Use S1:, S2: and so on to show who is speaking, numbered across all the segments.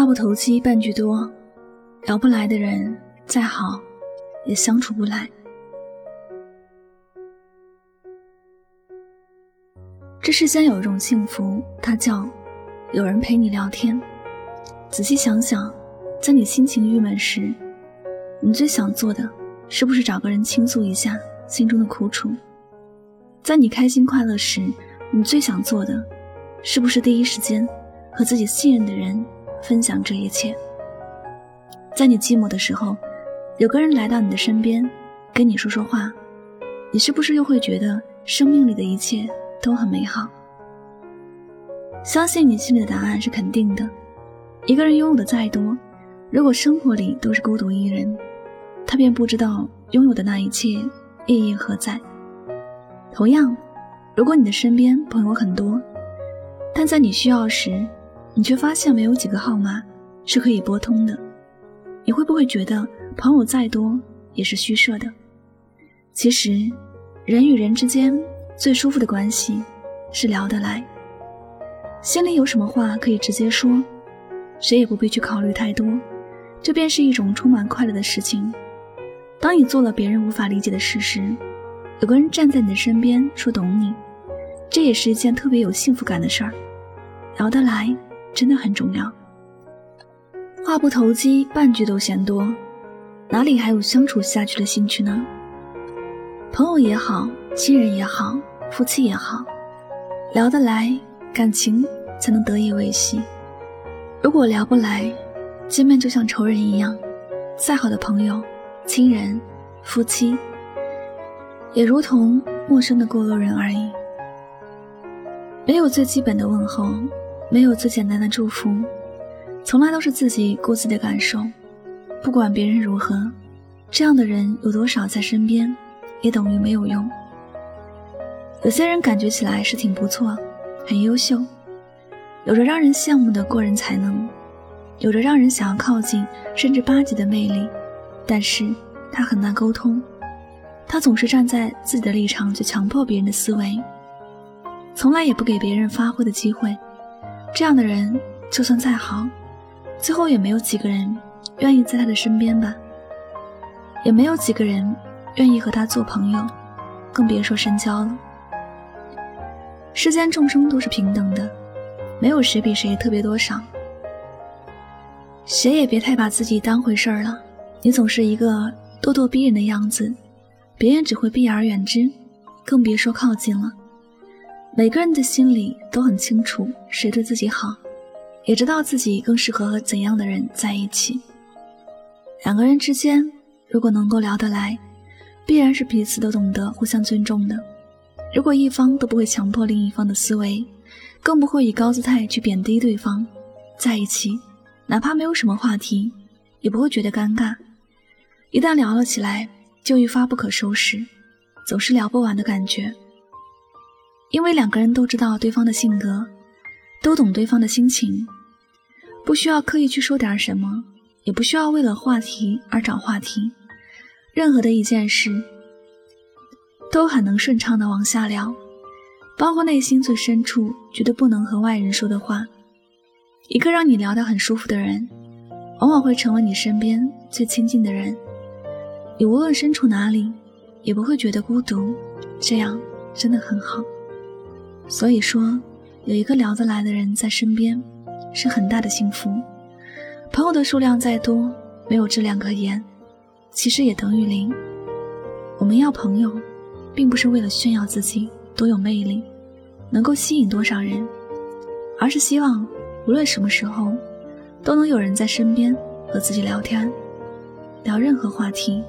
S1: 话不投机半句多，聊不来的人再好也相处不来。这世间有一种幸福，它叫有人陪你聊天。仔细想想，在你心情郁闷时，你最想做的是不是找个人倾诉一下心中的苦楚？在你开心快乐时，你最想做的是不是第一时间和自己信任的人？分享这一切，在你寂寞的时候，有个人来到你的身边，跟你说说话，你是不是又会觉得生命里的一切都很美好？相信你心里的答案是肯定的。一个人拥有的再多，如果生活里都是孤独一人，他便不知道拥有的那一切意义何在。同样，如果你的身边朋友很多，但在你需要时，你却发现没有几个号码是可以拨通的，你会不会觉得朋友再多也是虚设的？其实，人与人之间最舒服的关系是聊得来，心里有什么话可以直接说，谁也不必去考虑太多，这便是一种充满快乐的事情。当你做了别人无法理解的事时，有个人站在你的身边说懂你，这也是一件特别有幸福感的事儿。聊得来。真的很重要。话不投机半句都嫌多，哪里还有相处下去的兴趣呢？朋友也好，亲人也好，夫妻也好，聊得来，感情才能得以维系。如果聊不来，见面就像仇人一样，再好的朋友、亲人、夫妻，也如同陌生的过路人而已，没有最基本的问候。没有最简单的祝福，从来都是自己顾自己的感受，不管别人如何。这样的人有多少在身边，也等于没有用。有些人感觉起来是挺不错，很优秀，有着让人羡慕的过人才能，有着让人想要靠近甚至巴结的魅力，但是他很难沟通，他总是站在自己的立场去强迫别人的思维，从来也不给别人发挥的机会。这样的人，就算再好，最后也没有几个人愿意在他的身边吧，也没有几个人愿意和他做朋友，更别说深交了。世间众生都是平等的，没有谁比谁特别多少。谁也别太把自己当回事儿了，你总是一个咄咄逼人的样子，别人只会避而远之，更别说靠近了。每个人的心里都很清楚谁对自己好，也知道自己更适合和怎样的人在一起。两个人之间如果能够聊得来，必然是彼此都懂得互相尊重的。如果一方都不会强迫另一方的思维，更不会以高姿态去贬低对方，在一起，哪怕没有什么话题，也不会觉得尴尬。一旦聊了起来，就一发不可收拾，总是聊不完的感觉。因为两个人都知道对方的性格，都懂对方的心情，不需要刻意去说点什么，也不需要为了话题而找话题，任何的一件事都很能顺畅的往下聊，包括内心最深处绝对不能和外人说的话。一个让你聊得很舒服的人，往往会成为你身边最亲近的人，你无论身处哪里，也不会觉得孤独，这样真的很好。所以说，有一个聊得来的人在身边，是很大的幸福。朋友的数量再多，没有质量可言，其实也等于零。我们要朋友，并不是为了炫耀自己多有魅力，能够吸引多少人，而是希望无论什么时候，都能有人在身边和自己聊天，聊任何话题。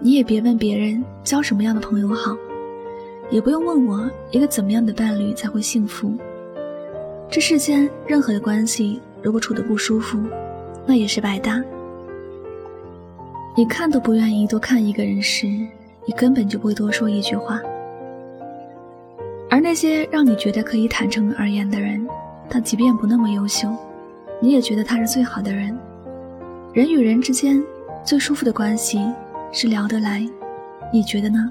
S1: 你也别问别人交什么样的朋友好。也不用问我一个怎么样的伴侣才会幸福。这世间任何的关系，如果处得不舒服，那也是白搭。你看都不愿意多看一个人时，你根本就不会多说一句话。而那些让你觉得可以坦诚而言的人，他即便不那么优秀，你也觉得他是最好的人。人与人之间最舒服的关系是聊得来，你觉得呢？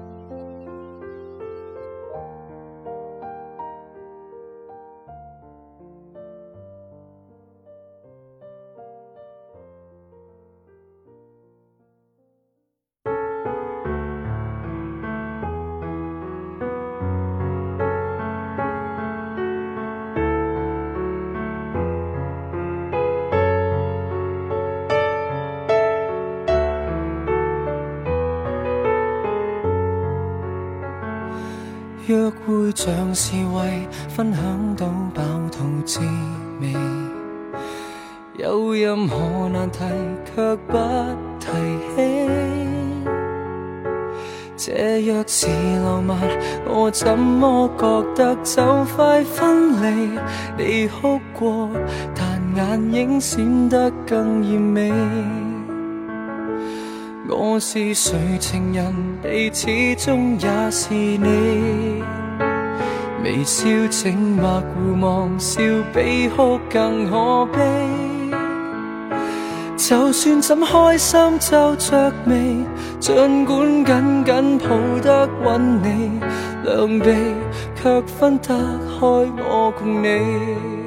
S2: 约会像是为分享到饱肚滋味，有任何难题却不提起。这若是浪漫，我怎么觉得就快分离？你哭过，但眼影闪得更艳美。我是谁情人，你始终也是你。微笑静默互望，笑比哭更可悲。就算怎开心皱着眉，尽管紧紧抱得稳你，两臂却分得开我共你。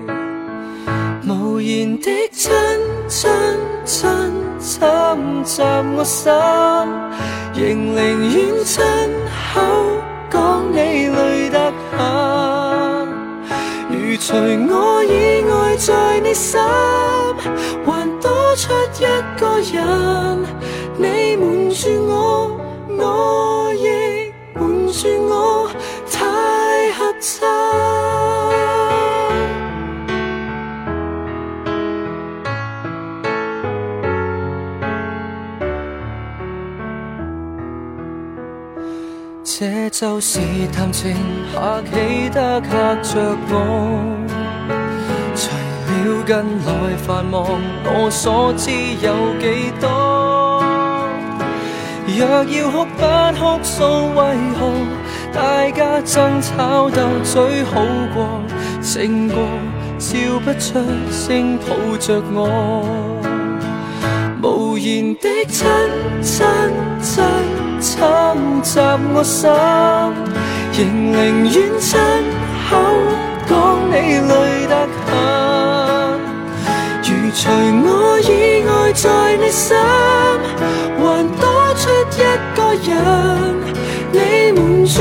S2: 无言的亲亲亲。侵袭我心，仍宁愿亲口讲你累得很。如除我以外在你心，还多出一个人，你瞒住我，我亦瞒住我，这就是谈情客气得吓着我，除了近来繁忙，我所知有几多？若要哭不哭诉，为何大家争吵斗嘴好过？胜过笑不出声抱着我，然的亲亲亲。侵袭我心，仍宁愿亲口讲你累得很。如除我以外在你心，还多出一个人，你瞒住，